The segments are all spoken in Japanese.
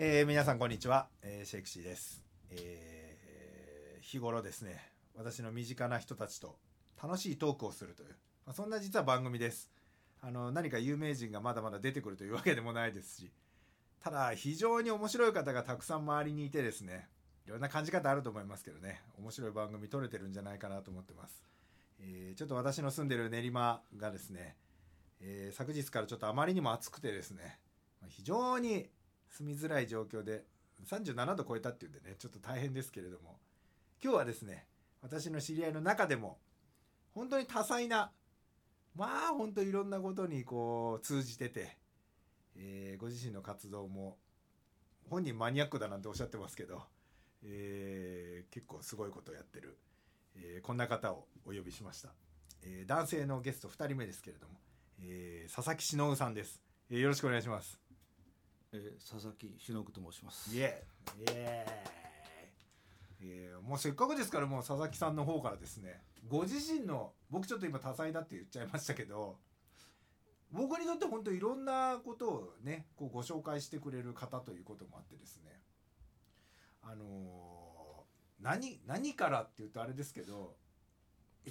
えー皆さんこんにちは、えーシェイクシーです、えー日頃ですね私の身近な人たちと楽しいトークをするという、まあ、そんな実は番組です。あの何か有名人がまだまだ出てくるというわけでもないですしただ非常に面白い方がたくさん周りにいてですねいろんな感じ方あると思いますけどね面白い番組撮れてるんじゃないかなと思ってます、えーちょっと私の住んでる練馬がですね、え昨日からちょっとあまりにも暑くてですね非常に住みづらい状況で37度超えたっていうんでねちょっと大変ですけれども。今日はですね私の知り合いの中でも本当に多彩なまあ本当いろんなことにこう通じてて、えーご自身の活動も本人マニアックだなんておっしゃってますけど、えー結構すごいことをやってる、えーこんな方をお呼びしました、えー男性のゲスト2人目ですけれども、えー佐々木忍さんです、えーよろしくお願いします。えー佐々木忍と申します。イエーイ。エーイ。えもうせっかくですからもう佐々木さんの方からですねご自身の僕ちょっと今多彩だって言っちゃいましたけど僕にとって本当いろんなことをねこうご紹介してくれる方ということもあってですねあのー何何からって言うとあれですけど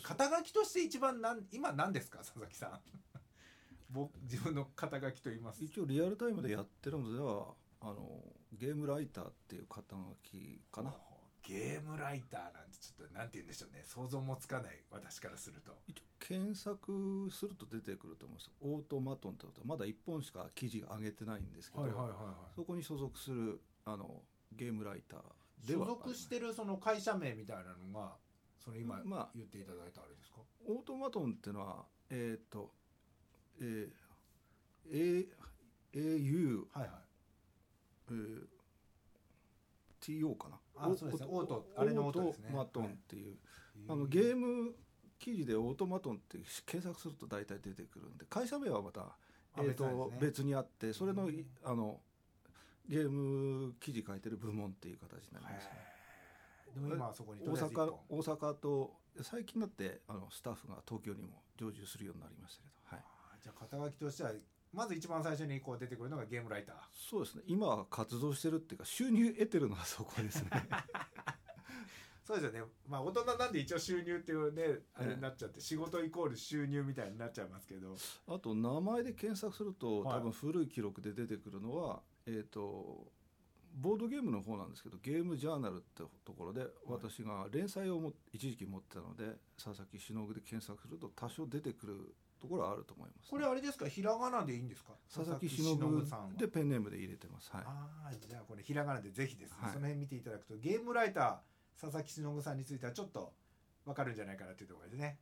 肩書きとして一番なん今何ですか佐々木さん？僕自分の肩書きと言います。一応リアルタイムでやってるのではあのゲームライターっていう肩書きかな。ゲームライターなんてちょっとなんて言うんでしょうね。想像もつかない私からすると。一応検索すると出てくると思うんです。オートマトンってこと。はまだ一本しか記事上げてないんですけど、そこに所属するあのゲームライターで所は属してるその会社名みたいなのがその今まあ言っていただいたあれですか、オートマトンっていうのはえっ、とえー、A AU はいはい。えー TO かな。あそうですね。オートあれのオートですね。マトンっていう、あのゲーム記事でオートマトンって検索すると大体出てくるんで会社名はまた、えー、と別別にあってそれのいあのゲーム記事書いてる部門っていう形になります。ねでも今はそこにと大阪大阪と最近になってあのスタッフが東京にも常駐するようになりましたけど、はい、じゃあ肩書きとしてはまず一番最初にこう出てくるのがゲームライター。そうですね。今は活動してるっていうか収入得てるのはそこですね。そうですよね。まあ大人なんで一応収入っていうねあれになっちゃって、仕事イコール収入みたいになっちゃいますけど。あと名前で検索すると、はい。多分古い記録で出てくるのは、えー、とボードゲームの方なんですけどゲームジャーナルってところで私が連載をも一時期持ってたので佐々木忍で検索すると多少出てくるところはあると思います、これあれですか？ひらがなでいいんですか？佐々木忍さんは。でペンネームで入れてます、はい、ああじゃあこれひらがなでぜひですね、はい。その辺見ていただくとゲームライター佐々木忍さんについてはちょっとわかるんじゃないかなというところですね。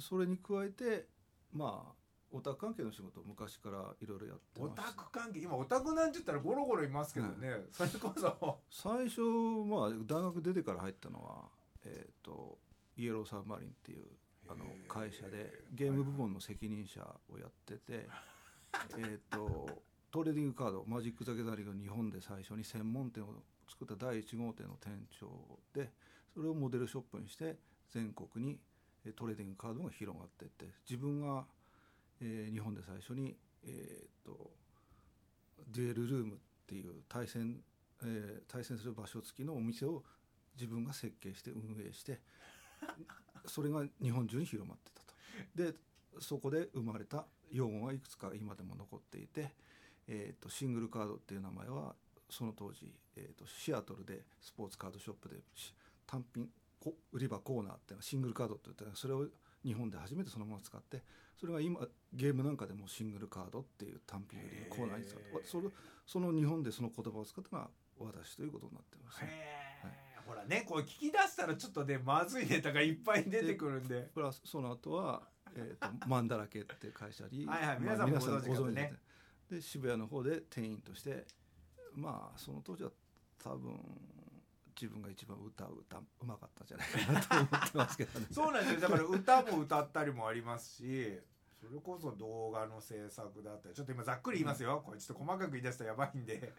それに加えてまあオタク関係の仕事を昔からいろいろやってオタク関係？今オタクなんて言ったらゴロゴロいますけどね、それこそ。最初、まあ、大学出てから入ったのは、えー、とイエローサブマリンっていうあの会社でゲーム部門の責任者をやってて、えー、とトレーディングカードマジック・ザ・ギャザリング日本で最初に専門店を作った第1号店の店長でそれをモデルショップにして全国にえートレーディングカードが広がっていって自分が、えー日本で最初に、えー、とデュエルルームっていう対戦えー対戦する場所付きのお店を自分が設計して運営して それが日本中に広まってたと。でそこで生まれた用語がいくつか今でも残っていて、えー、とシングルカードっていう名前はその当時、えー、とシアトルでスポーツカードショップでし単品こ売り場コーナーっていうのはシングルカードって言ったらそれを日本で初めてそのまま使ってそれが今ゲームなんかでもシングルカードっていう単品売りのコーナーに使ってその日本でその言葉を使ったのは私ということになってますね。ほらねこう聞き出したらちょっとねまずいネタがいっぱい出てくるんで。プラスその後は、えー、と マンだらけって会社にはいはいまあ皆さんもご存知かとね。でで渋谷の方で店員としてまあその当時は多分自分が一番歌う歌うまかったんじゃないかなと思ってますけどね。そうなんですよ。だから歌も歌ったりもありますしそれこそ動画の制作だったりちょっと今ざっくり言いますよ、これちょっと細かく言い出したらやばいんで。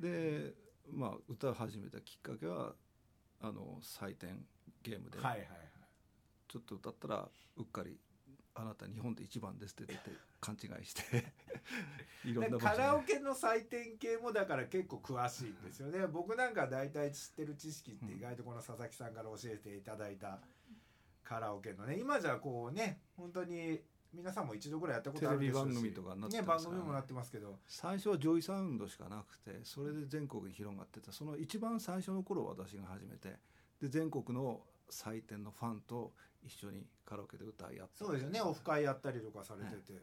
でまあ歌を始めたきっかけはあの採点ゲームで、はいはいはい。ちょっと歌ったらうっかりあなた日本で一番ですって出て勘違いして いろんなカラオケの採点系もだから結構詳しいんですよね。僕なんか大体知ってる知識って意外とこの佐々木さんから教えていただいたカラオケのね。今じゃこうね本当に皆さんも一度ぐらいやったことあるでしょうし。テレビ番組とかになってねますからね。番組もなってますけど。最初はジョイサウンドしかなくてそれで全国に広がってた。その一番最初の頃私が始めてで全国の祭典のファンと一緒にカラオケで歌い合ってそうですよね。オフ会やったりとかされてて、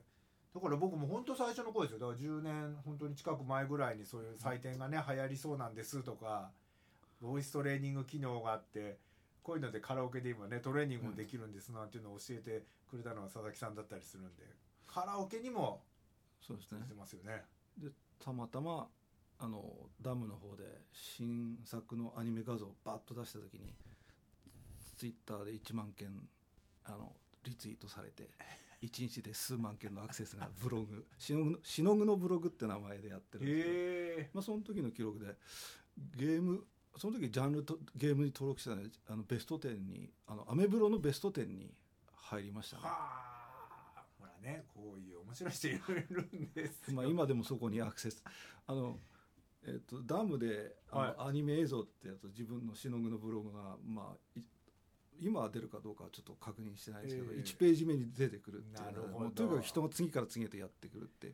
だから僕も本当最初の頃ですよ。だから10年本当に近く前ぐらいにそういう採点がね流行りそうなんですとかボイストレーニング機能があってこういうのでカラオケで今ねトレーニングもできるんですなんていうのを教えてくれたのは佐々木さんだったりするんでカラオケにもそうですね。出てますよね。でたまたまあのダムの方で新作のアニメ画像をバッと出した時にツイッターで1万件あのリツイートされて1日で数万件のアクセスが ブログしのぐのしのぐのブログって名前でやってるんですけど、まあ、その時の記録でゲームその時ジャンルとゲームに登録してたのであのベスト10にあのアメブロのベスト10に入りましたね。はあ。ほらねこういう面白い人いるんですよ。まあ、今でもそこにアクセス。あの、えっとダムであの、アニメ映像ってやつ自分のしのぐのブログが、まあ、い今は出るかどうかはちょっと確認してないですけど、ええ。1ページ目に出てくるっていうのでもうとにかく人が次から次へとやってくるって。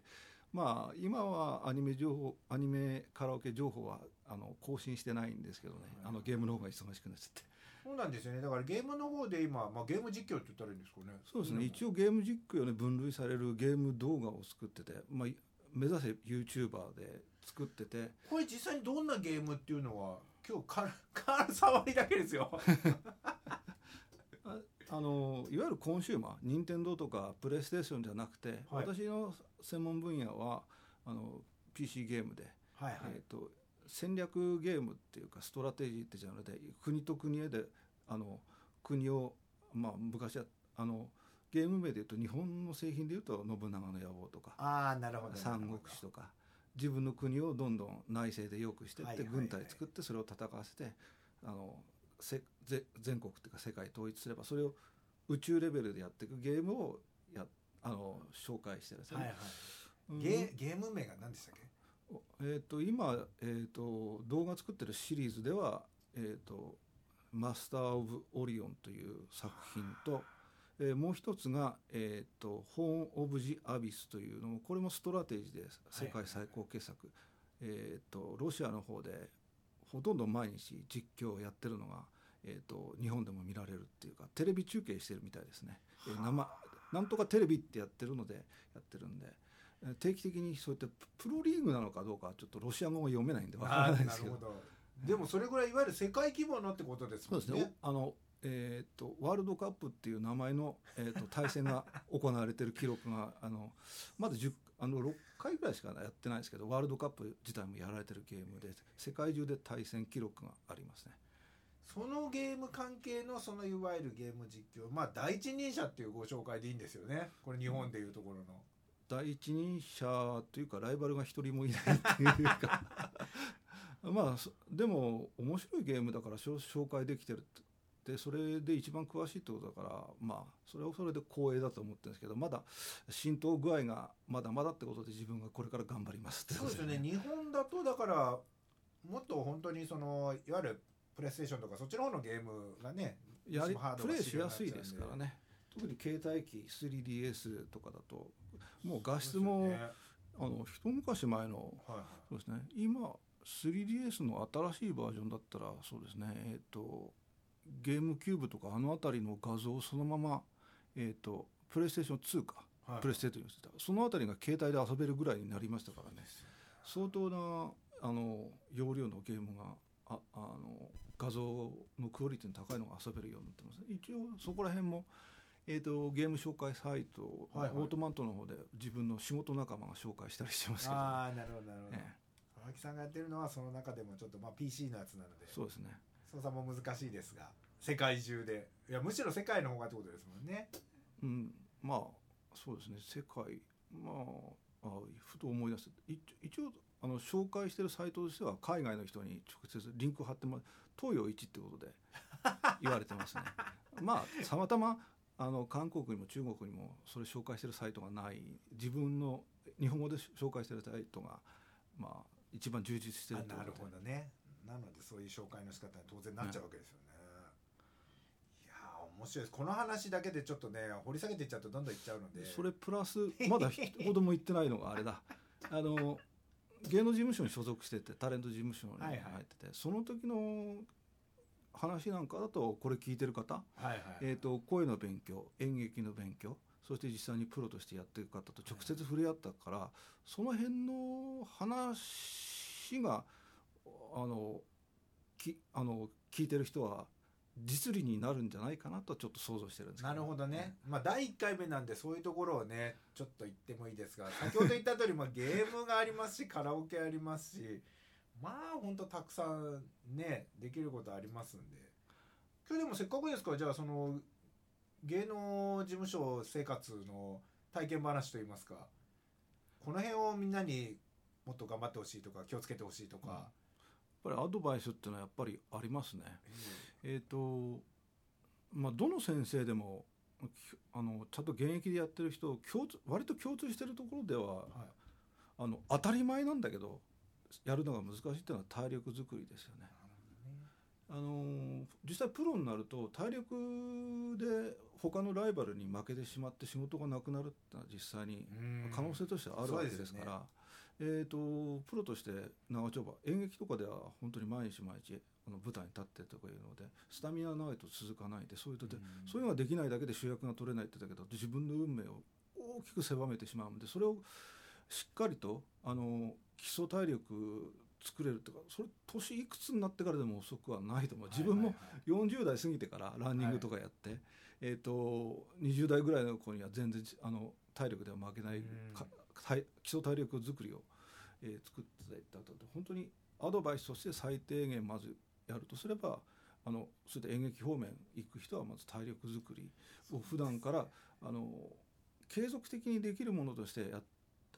まあ今はアニメ情報アニメカラオケ情報はあの更新してないんですけどね、あのゲームの方が忙しくなっちゃって。そうなんですよね。だからゲームの方で今、まあ、ゲーム実況って言ったらいいんですかね。そうですね、ん一応ゲーム実況に分類されるゲーム動画を作ってて、まあ、い目指せ YouTuber で作ってて。これ実際にどんなゲームっていうのは今日か 軽触りだけですよ。ああのいわゆるコンシューマー任天堂とかプレイステーションじゃなくて、はい。私の専門分野はあの PC ゲームで、はいはい、えー、と戦略ゲームっていうかストラテジーってジャンルで国と国へであの国を、まあ、昔はあのゲーム名でいうと日本の製品でいうと信長の野望とかああなるほど三国志とか自分の国をどんどん内政で良くしていって軍隊作ってそれを戦わせてあのせぜ全国っていうか世界統一すればそれを宇宙レベルでやっていくゲームをやあの紹介してるんですよね。はいはい。うん。ゲゲーム名が何でしたっけ？えー、と今、えー、と動画作ってるシリーズでは「えー、とマスター・オブ・オリオン」という作品と、えーもう一つが「えー、とホーン・オブ・ジ・アビス」というのもこれもストラテジーで世界最高傑作、えー、とロシアの方でほとんど毎日実況をやってるのが、えー、と日本でも見られるっていうかテレビ中継してるみたいですね。えー生なんとかテレビってやってるのでやってるんで。えー定期的にそうやってプロリーグなのかどうかはちょっとロシア語が読めないんでわからないですけどなるほど。でもそれぐらいいわゆる世界規模のってことですもんね。そうですね。あの、えー、とワールドカップっていう名前の、えー、と対戦が行われてる記録があのまだ10あの6回ぐらいしかやってないですけどワールドカップ自体もやられてるゲームで世界中で対戦記録がありますね。そのゲーム関係のそのいわゆるゲーム実況まあ第一人者っていうご紹介でいいんですよね。これ日本でいうところの、第一人者というかライバルが一人もいないっていうか。まあそでも面白いゲームだから紹介できてるってでそれで一番詳しいってことだからまあそれはそれで光栄だと思ってるんですけどまだ浸透具合がまだまだってことで自分がこれから頑張りますって。そうですよね。日本だとだからもっと本当にそのいわゆるプレイステーションとかそっちの方のゲームがねやりプレイしやすいですからね。特に携帯機 3DS とかだともう画質も、ねあの一昔前のはいはい。そうですね。今 3DS の新しいバージョンだったらそうですね。えっ、とゲームキューブとかあの辺りの画像をそのままえっ、とプレイステーション2か、はい。プレステというんですかその辺りが携帯で遊べるぐらいになりましたからね。相当なあの容量のゲームがああの画像のクオリティの高いのが遊べるようになってます一応そこら辺もえー、とゲーム紹介サイト、オートマントの方で自分の仕事仲間が紹介したりしてますけど、ああなるほどなるほど、ええ。佐々木さんがやってるのはその中でもちょっとまあ PC のやつなので。そうですね。操作も難しいですが世界中で。いやむしろ世界の方がってことですもんね。うん、まあそうですね。世界まああふと思い出す。一一応あの紹介してるサイトとしては海外の人に直接リンク貼っても東洋一ってことで言われてますね。まあたまたまあの韓国にも中国にもそれ紹介してるサイトがない自分の日本語で紹介してるサイトがまあ一番充実してるあなるほどね。なのでそういう紹介の仕方に当然なっちゃうわけですよね、いやー面白いです。この話だけでちょっとね掘り下げていっちゃうとどんどんいっちゃうので。それプラスまだ一言も言ってないのがあれだ。あの芸能事務所に所属しててタレント事務所に入ってて、その時の話なんかだとこれ聞いてる方、はいはい、えー、と声の勉強演劇の勉強そして実際にプロとしてやっていく方と直接触れ合ったから、その辺の話があのきあの聞いてる人は実利になるんじゃないかなとちょっと想像してるんですけなるほどね、まあ第1回目なんでそういうところをねちょっと言ってもいいですが先ほど言った通りまあゲームがありますしカラオケありますしまあほんとたくさんねできることありますんで。今日でもせっかくですからじゃあその芸能事務所生活の体験話といいますかこの辺をみんなにもっと頑張ってほしいとか気をつけてほしいとか、やっぱりアドバイスっていうのはやっぱりありますね。えーとまあ、どの先生でもきあのちゃんと現役でやってる人共通割と共通してるところでははい。あの当たり前なんだけどやるのが難しいっていうのは体力づくりですよね。あの実際プロになると体力で他のライバルに負けてしまって仕事がなくなるってのは実際にうん。可能性としてはあるわけですから、えー、とプロとして長丁場演劇とかでは本当に毎日毎日あの舞台に立ってとかいうのでスタミナないと続かないでそういうとで、うん。そういうのができないだけで主役が取れないってだけど自分の運命を大きく狭めてしまうのでそれをしっかりとあの基礎体力作れるっていうかそれ年いくつになってからでも遅くはないと思う。自分も40代過ぎてからランニングとかやって、えー、と20代ぐらいの子には全然あの体力では負けない、うん。基礎体力作りを、えー作っていったと本当にアドバイスとして最低限まずやるとすればあのそういった演劇方面行く人はまず体力作りを普段からあの継続的にできるものとしてや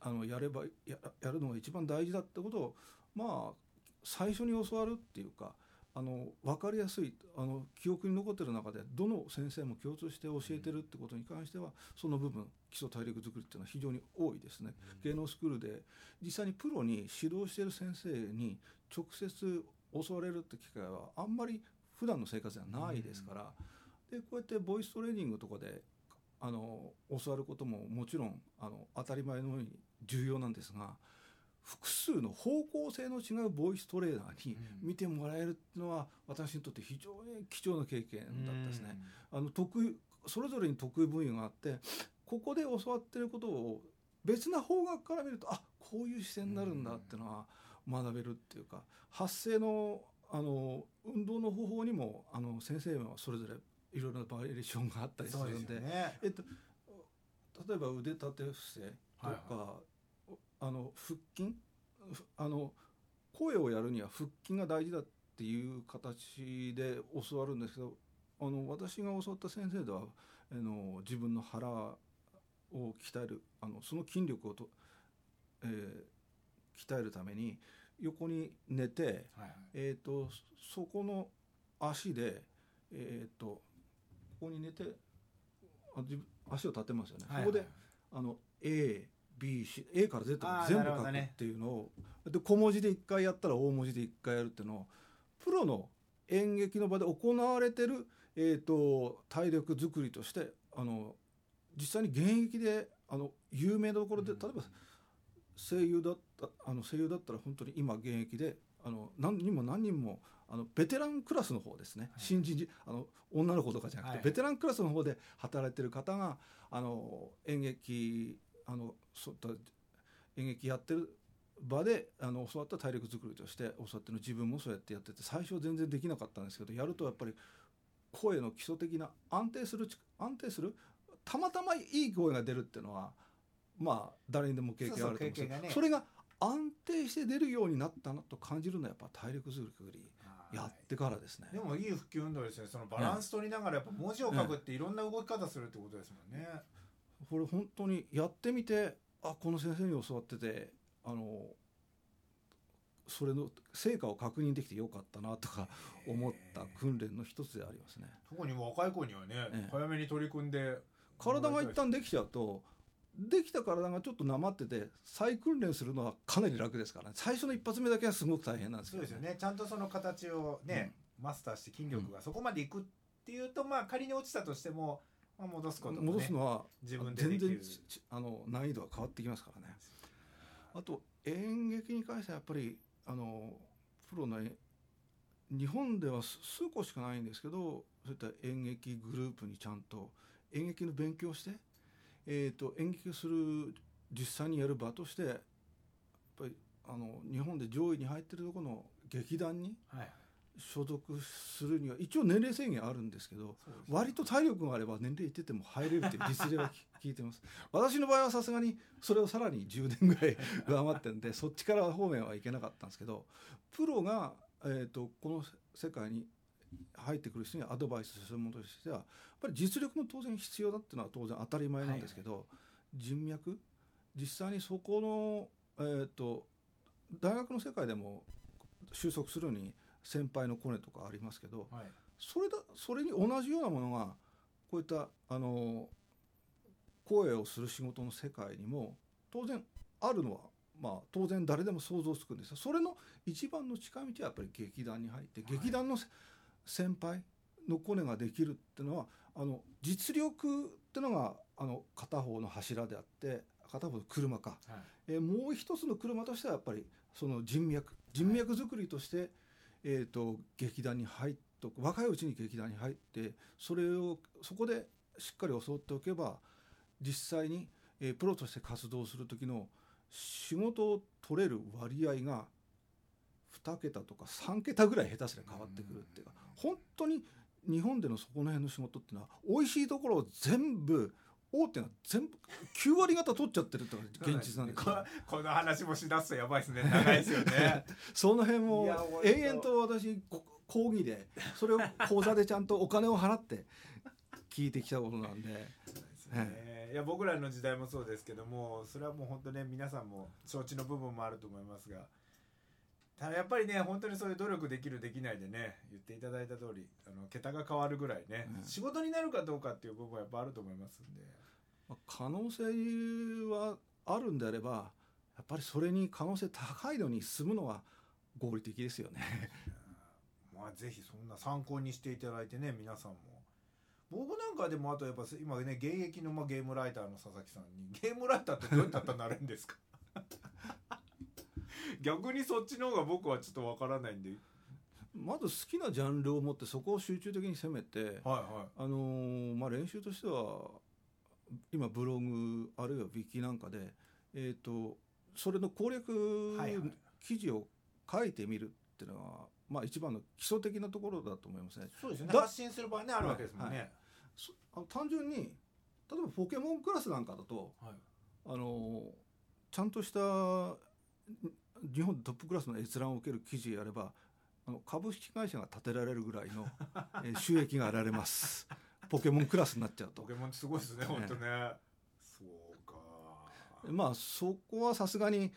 あのやればややるのが一番大事だってことをまあ最初に教わるっていうかあの分かりやすいあの記憶に残ってる中でどの先生も共通して教えてるってことに関してはその部分基礎体力作りっていうのは非常に多いですね。芸能スクールで実際にプロに指導している先生に直接教われるって機会はあんまり普段の生活ではないですから、でこうやってボイストレーニングとかであの教わることももちろんあの当たり前のように重要なんですが複数の方向性の違うボイストレーナーにうん。見てもらえるっていうのは私にとって非常に貴重な経験だったですね。あの得意それぞれに得意分野があってここで教わってることを別な方角から見るとあこういう視線になるんだっていうのは学べるっていうか発声のあの運動の方法にもあの先生はそれぞれいろいろなバリエーションがあったりするんでね。えっと、例えば腕立て伏せとか、はいあの腹筋？ふあの声をやるには腹筋が大事だっていう形で教わるんですけどあの私が教わった先生ではあの自分の腹を鍛えるあのその筋力をと、えー鍛えるために横に寝て、はいはい。えー、とそこの足で、えー、とここに寝て足を立てますよね、はいはいそこであの ABC A から Z まで全部書くっていうのを、で小文字で1回やったら大文字で1回やるっていうのをプロの演劇の場で行われてる、えー、と体力作りとしてあの実際に現役であの有名どころで、うん。例えば声優だったあの声優だったら本当に今現役であの何人も何人もあのベテランクラスの方ですね、はい。新人あの女の子とかじゃなくて、はい。ベテランクラスの方で働いてる方があの演劇あのそういった演劇やってる場であの教わった体力作りとして教わってるの自分もそうやってやってて最初は全然できなかったんですけどやるとやっぱり声の基礎的な安定するち安定するたまたまいい声が出るっていうのはまあ誰にでも経験あると思うんですけどね。それが安定して出るようになったなと感じるのはやっぱ体力作りやってからですね。でもいい腹筋運動ですよね。そのバランス取りながらやっぱ文字を書くっていろんな動き方するってことですもんね、これ本当にやってみてあこの先生に教わっててあのそれの成果を確認できてよかったなとか思った訓練の一つでありますね。特に若い子にはね、ええ。早めに取り組んで体が一旦できちゃうとできた体がちょっとなまってて再訓練するのはかなり楽ですからね。最初の一発目だけはすごく大変なんですけどそうですよね。ちゃんとその形をね、マスターして筋力がそこまでいくっていうと、まあ仮に落ちたとしても、まあ、戻すことも、ね、戻すのは自分でで全然あの難易度は変わってきますからね。あと演劇に関してはやっぱりあのプロのえ日本では数数校しかないんですけどそういった演劇グループにちゃんと演劇の勉強をして、えー、と演劇をする実際にやる場としてやっぱりあの日本で上位に入ってるところの劇団にはい所属するには一応年齢制限あるんですけどね。割と体力があれば年齢いってても入れるっていう実例は聞聞いてます。私の場合はさすがにそれをさらに10年ぐらい上回ってるんで そっちから方面はいけなかったんですけどプロが、えー、とこの世界に入ってくる人にアドバイスするものとしてはやっぱり実力も当然必要だっていうのは当然当たり前なんですけど、人脈実際にそこの、えー、と大学の世界でも収束するのに先輩のコネとかありますけど、はい。それだそれに同じようなものがこういったあの声をする仕事の世界にも当然あるのはまあ当然誰でも想像つくんですがそれの一番の近道はやっぱり劇団に入ってはい。劇団のせ先輩のコネができるっていうのはあの実力っていうのがあの片方の柱であって片方の車か、はい。えーもう一つの車としてはやっぱりその人脈人脈作りとして、えー、と劇団に入っとく若いうちに劇団に入ってそれをそこでしっかり教わっておけば実際に、えープロとして活動する時の仕事を取れる割合が2桁とか3桁ぐらい下手すりゃ変わってくるっていうか本当に日本でのそこの辺の仕事っていうのは美味しいところを全部大手が全部9割方取っちゃってるって 現実なんで。こ この話もしだすとやばいですね。長いですよね。その辺もいや本当延々と私こ講義でそれを講座でちゃんとお金を払って聞いてきたことなんで。いや僕らの時代もそうですけどもそれはもう本当ね皆さんも承知の部分もあると思いますが。ただやっぱりね本当にそういう努力できるできないでね言っていただいた通りあの桁が変わるぐらいね、うん。仕事になるかどうかっていう部分はやっぱあると思いますんで。まあ可能性はあるんであればやっぱりそれに可能性高いのに進むのは合理的ですよね。まあぜひそんな参考にしていただいてね皆さんも。僕なんかでもあとやっぱ今ね現役のまあゲームライターの佐々木さんにゲームライターってどうやったらなれるんですか？逆にそっちの方が僕はちょっとわからないんで。まず好きなジャンルを持ってそこを集中的に攻めて、はいはあのーまあ、練習としては今ブログあるいはウィキなんかで、えー、とそれの攻略記事を書いてみるっていうのは、まあ、一番の基礎的なところだと思いますね。そうですよね。だ発信する場合ねあるわけですもんね、はい。そあの単純に例えばポケモンクラスなんかだとはい。あのちゃんとしたん日本でトップクラスの閲覧を受ける記事やればあの株式会社が建てられるぐらいの、えー収益が得られますポケモンクラスになっちゃうと。ポケモンすごいですね本当ね。そうか。まあそこはさすがに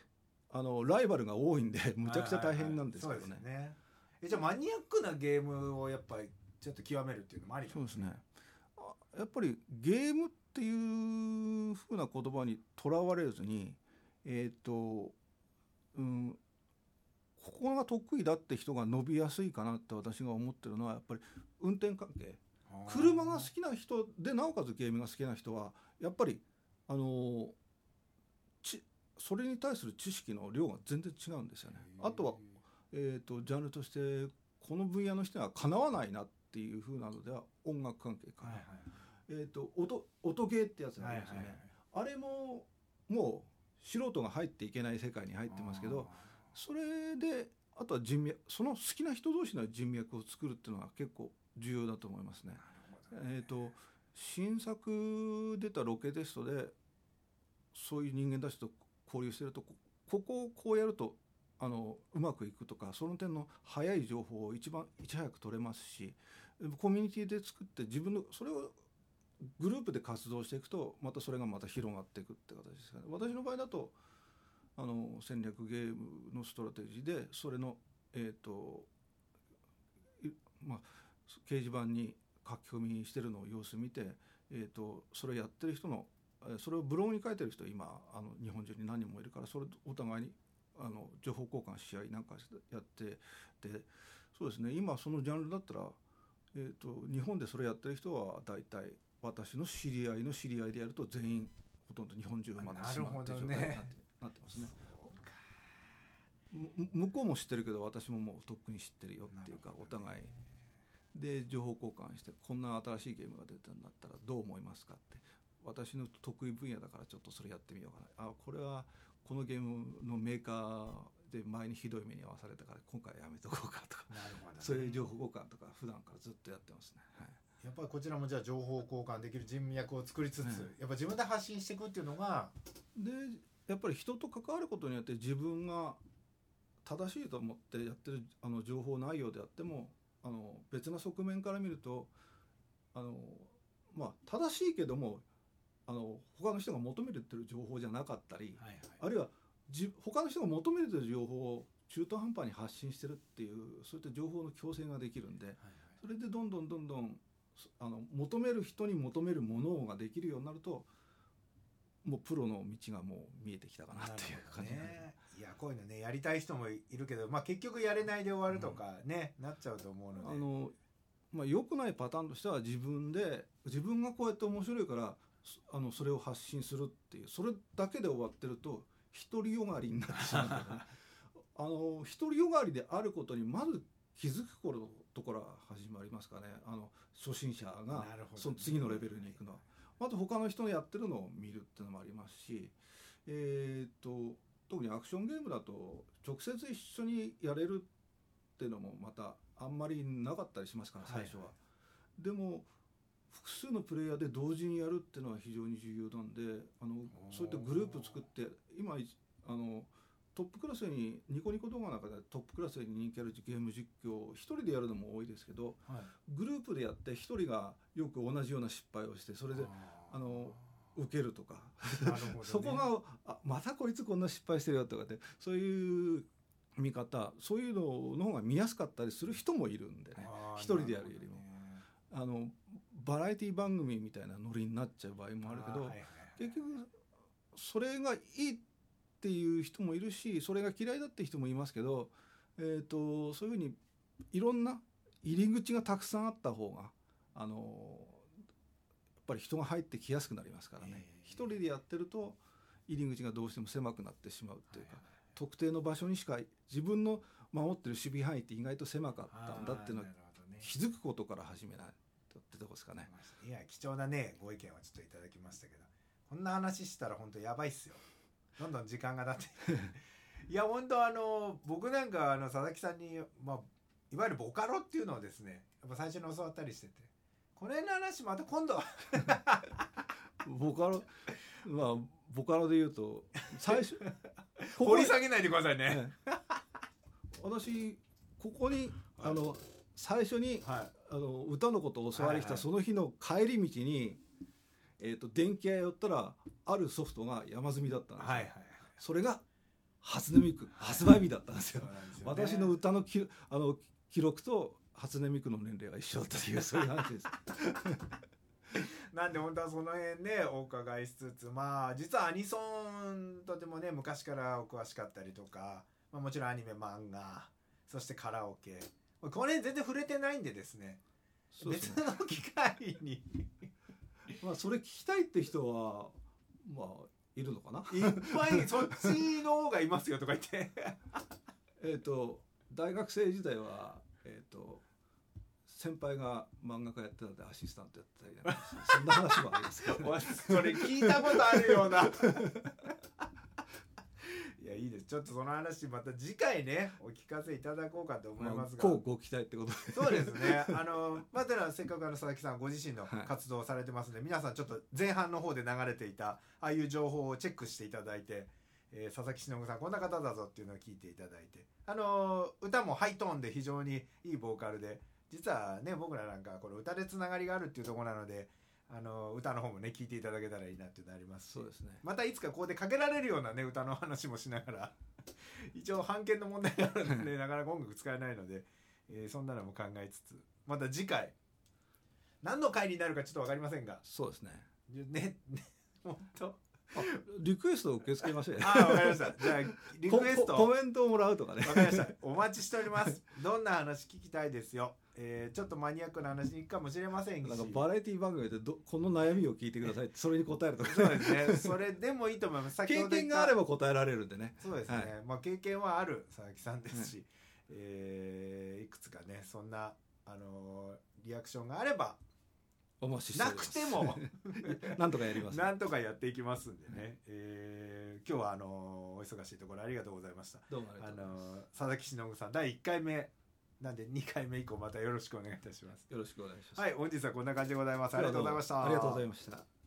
あのライバルが多いんでむちゃくちゃ大変なんですけどはいはいはいそうねですね。えじゃあマニアックなゲームをやっぱりちょっと極めるっていうのもありそうですね。あやっぱりゲームっていうふうな言葉にとらわれずにえっ、とうんここが得意だって人が伸びやすいかなって私が思ってるのはやっぱり運転関係車が好きな人でなおかつゲームが好きな人はやっぱりあのちそれに対する知識の量が全然違うんですよね。あとはえー、とジャンルとしてこの分野の人にはかなわないなっていうふうなのでは音楽関係かな、はいえー、と音音ゲーってやつがあはいりますよね、はいはいあれももう素人が入っていけない世界に入ってますけどそれであとは人脈その好きな人同士の人脈を作るっていうのは結構重要だと思いますね。えー、と新作出たロケテストでそういう人間たちと交流してるとこここをこうやるとあのうまくいくとかその点の早い情報を一番いち早く取れますしコミュニティで作って自分のそれをグループで活動していくとまたそれがまた広がっていくって形ですかね。私の場合だとあの戦略ゲームのストラテジーでそれのえっ、といまあ掲示板に書き込みしてるのを様子見て、えー、とそれやってる人のえーそれをブログに書いてる人今あの日本中に何人もいるからそれお互いにあの情報交換し合いなんかしてやってでそうですね。今そのジャンルだったら、えー、と日本でそれやってる人は大体私の知り合いの知り合いでやると全員ほとんど日本中が回ってしまうっていう状態になって,、なってますね。む向こうも知ってるけど私ももうとっくに知ってるよっていうかお互いで情報交換してこんな新しいゲームが出たんだったらどう思いますかって。私の得意分野だからちょっとそれやってみようかな。あこれはこのゲームのメーカーで前にひどい目に遭わされたから今回はやめとこうかとか。なるほどね。そういう情報交換とか普段からずっとやってますね、はい。やっぱりこちらもじゃあ情報交換できる人脈を作りつつ、うん。やっぱ自分で発信していくっていうのがでやっぱり人と関わることによって自分が正しいと思ってやってるあの情報内容であってもあの別な側面から見るとあの、まあ、正しいけどもあの他の人が求めてる情報じゃなかったりはいはい。あるいはじ他の人が求めてる情報を中途半端に発信してるっていうそういった情報の強制ができるんでそれでどんどんどんどんそあの求める人に求めるものができるようになるともうプロの道がもう見えてきたかなっていう感じねいやこういうのねやりたい人もいるけど、まあ、結局やれないで終わるとかね、なっちゃうと思うので。あのまあ、良くないパターンとしては自分で自分がこうやって面白いからそあのそれを発信するっていうそれだけで終わってると独りよがりになってしまうんだよね。あの独りよがりであることにまず気づくことから始まりますかね。あの初心者がその次のレベルに行くのは。まず他の人のやってるのを見るっていうのもありますし、えーっと特にアクションゲームだと直接一緒にやれるっていうのもまたあんまりなかったりしますから最初は。はいでも複数のプレイヤーで同時にやるっていうのは非常に重要なんであのそういったグループ作って今いあのトップクラスにニコニコ動画の中でトップクラスに人気あるゲーム実況を一人でやるのも多いですけどはい。グループでやって一人がよく同じような失敗をしてそれであの受けるとか。ね。そこがあまたこいつこんな失敗してるよとかってそういう見方そういうのの方が見やすかったりする人もいるんでね。一人でやるよりも。あのバラエティ番組みたいなノリになっちゃう場合もあるけどーはいはい結局それがいいっていう人もいるしそれが嫌いだって人もいますけど、えー、とそういうふうにいろんな入り口がたくさんあった方があのぱり人が入ってきやすくなりますからね、ええ。一人でやってると入り口がどうしても狭くなってしまうっていうか、はいはい特定の場所にしか自分の守ってる守備範囲って意外と狭かったんだっていうのをあーなるほどね。気づくことから始めないとってとこですかね。いや貴重なねご意見をちょっといただきましたけどこんな話したら本当やばいっすよ。どんどん時間が経って。いや本当あの僕なんかあの佐々木さんに、まあ、いわゆるボカロっていうのをですねやっぱ最初に教わったりしててこれの話また今度。ボカロまあボカロで言うと最初掘り下げないでくださいね。ね私ここにあの最初にはい。あの歌のことを教わりしたはいはいその日の帰り道に、えー、と電気屋寄ったらあるソフトが山積みだったんですよ、はいはいそれが初音ミク発売日だったんですよ、そうなんですよね。私の歌のきあの記録と初音ミクの年齢が一緒だったというそういう話です。なんで本当はその辺ねお伺いしつつまあ実はアニソンとてもね昔からお詳しかったりとか、まあ、もちろんアニメ漫画そしてカラオケ。この辺全然触れてないんでですね。そうですね。別の機会に。まあそれ聞きたいって人はまあいるのかな？いっぱいそっちの方がいますよとか言って。えっと大学生時代はえっ、と先輩が漫画家やってたんでアシスタントやってたりなんかそんな話もありますけど、ね、それ聞いたことあるような。いやいいです。ちょっとその話また次回ねお聞かせいただこうかと思いますが、こうご期待ってことで。そうですね。あの、またらせっかくあの佐々木さんご自身のはい。活動をされてますので、皆さんちょっと前半の方で流れていた、ああいう情報をチェックしていただいて、えー佐々木忍さんこんな方だぞっていうのを聞いていただいて、あの、歌もハイトーンで非常にいいボーカルで、実はね、僕らなんかこれ歌でつながりがあるっていうところなので、あの歌の方もね聞いていただけたらいいなっていうのありますし。そうですね。またいつかここでかけられるようなね歌の話もしながら 一応版権の問題があるんで なかなか音楽使えないので、えーそんなのも考えつつまた次回何の回になるかちょっと分かりませんが。そうですね。ねね 本当あリクエストを受け付けましょうよああ分かりましたじゃあリクエストココメントをもらうとかねわかりました。お待ちしております。どんな話聞きたいですよ。えー、ちょっとマニアックな話に行くかもしれませんし。なんかバラエティ番組でどこの悩みを聞いてくださいそれに答えるとかそうですね。それでもいいと思います。経験があれば答えられるんでねそうですね。はいまあ経験はある佐々木さんですし、えーいくつかねそんなあのーリアクションがあればお待ちしておなくても なんとかやりますなんとかやっていきますんでね。えー今日はあのーお忙しいところありがとうございました。どうもありがあとうございます、のー佐々木忍さん第1回目なんで2回目以降またよろしくお願いいたします。よろしくお願いしますはい、本日はこんな感じでございます。ありがとうございました。ありがとうございました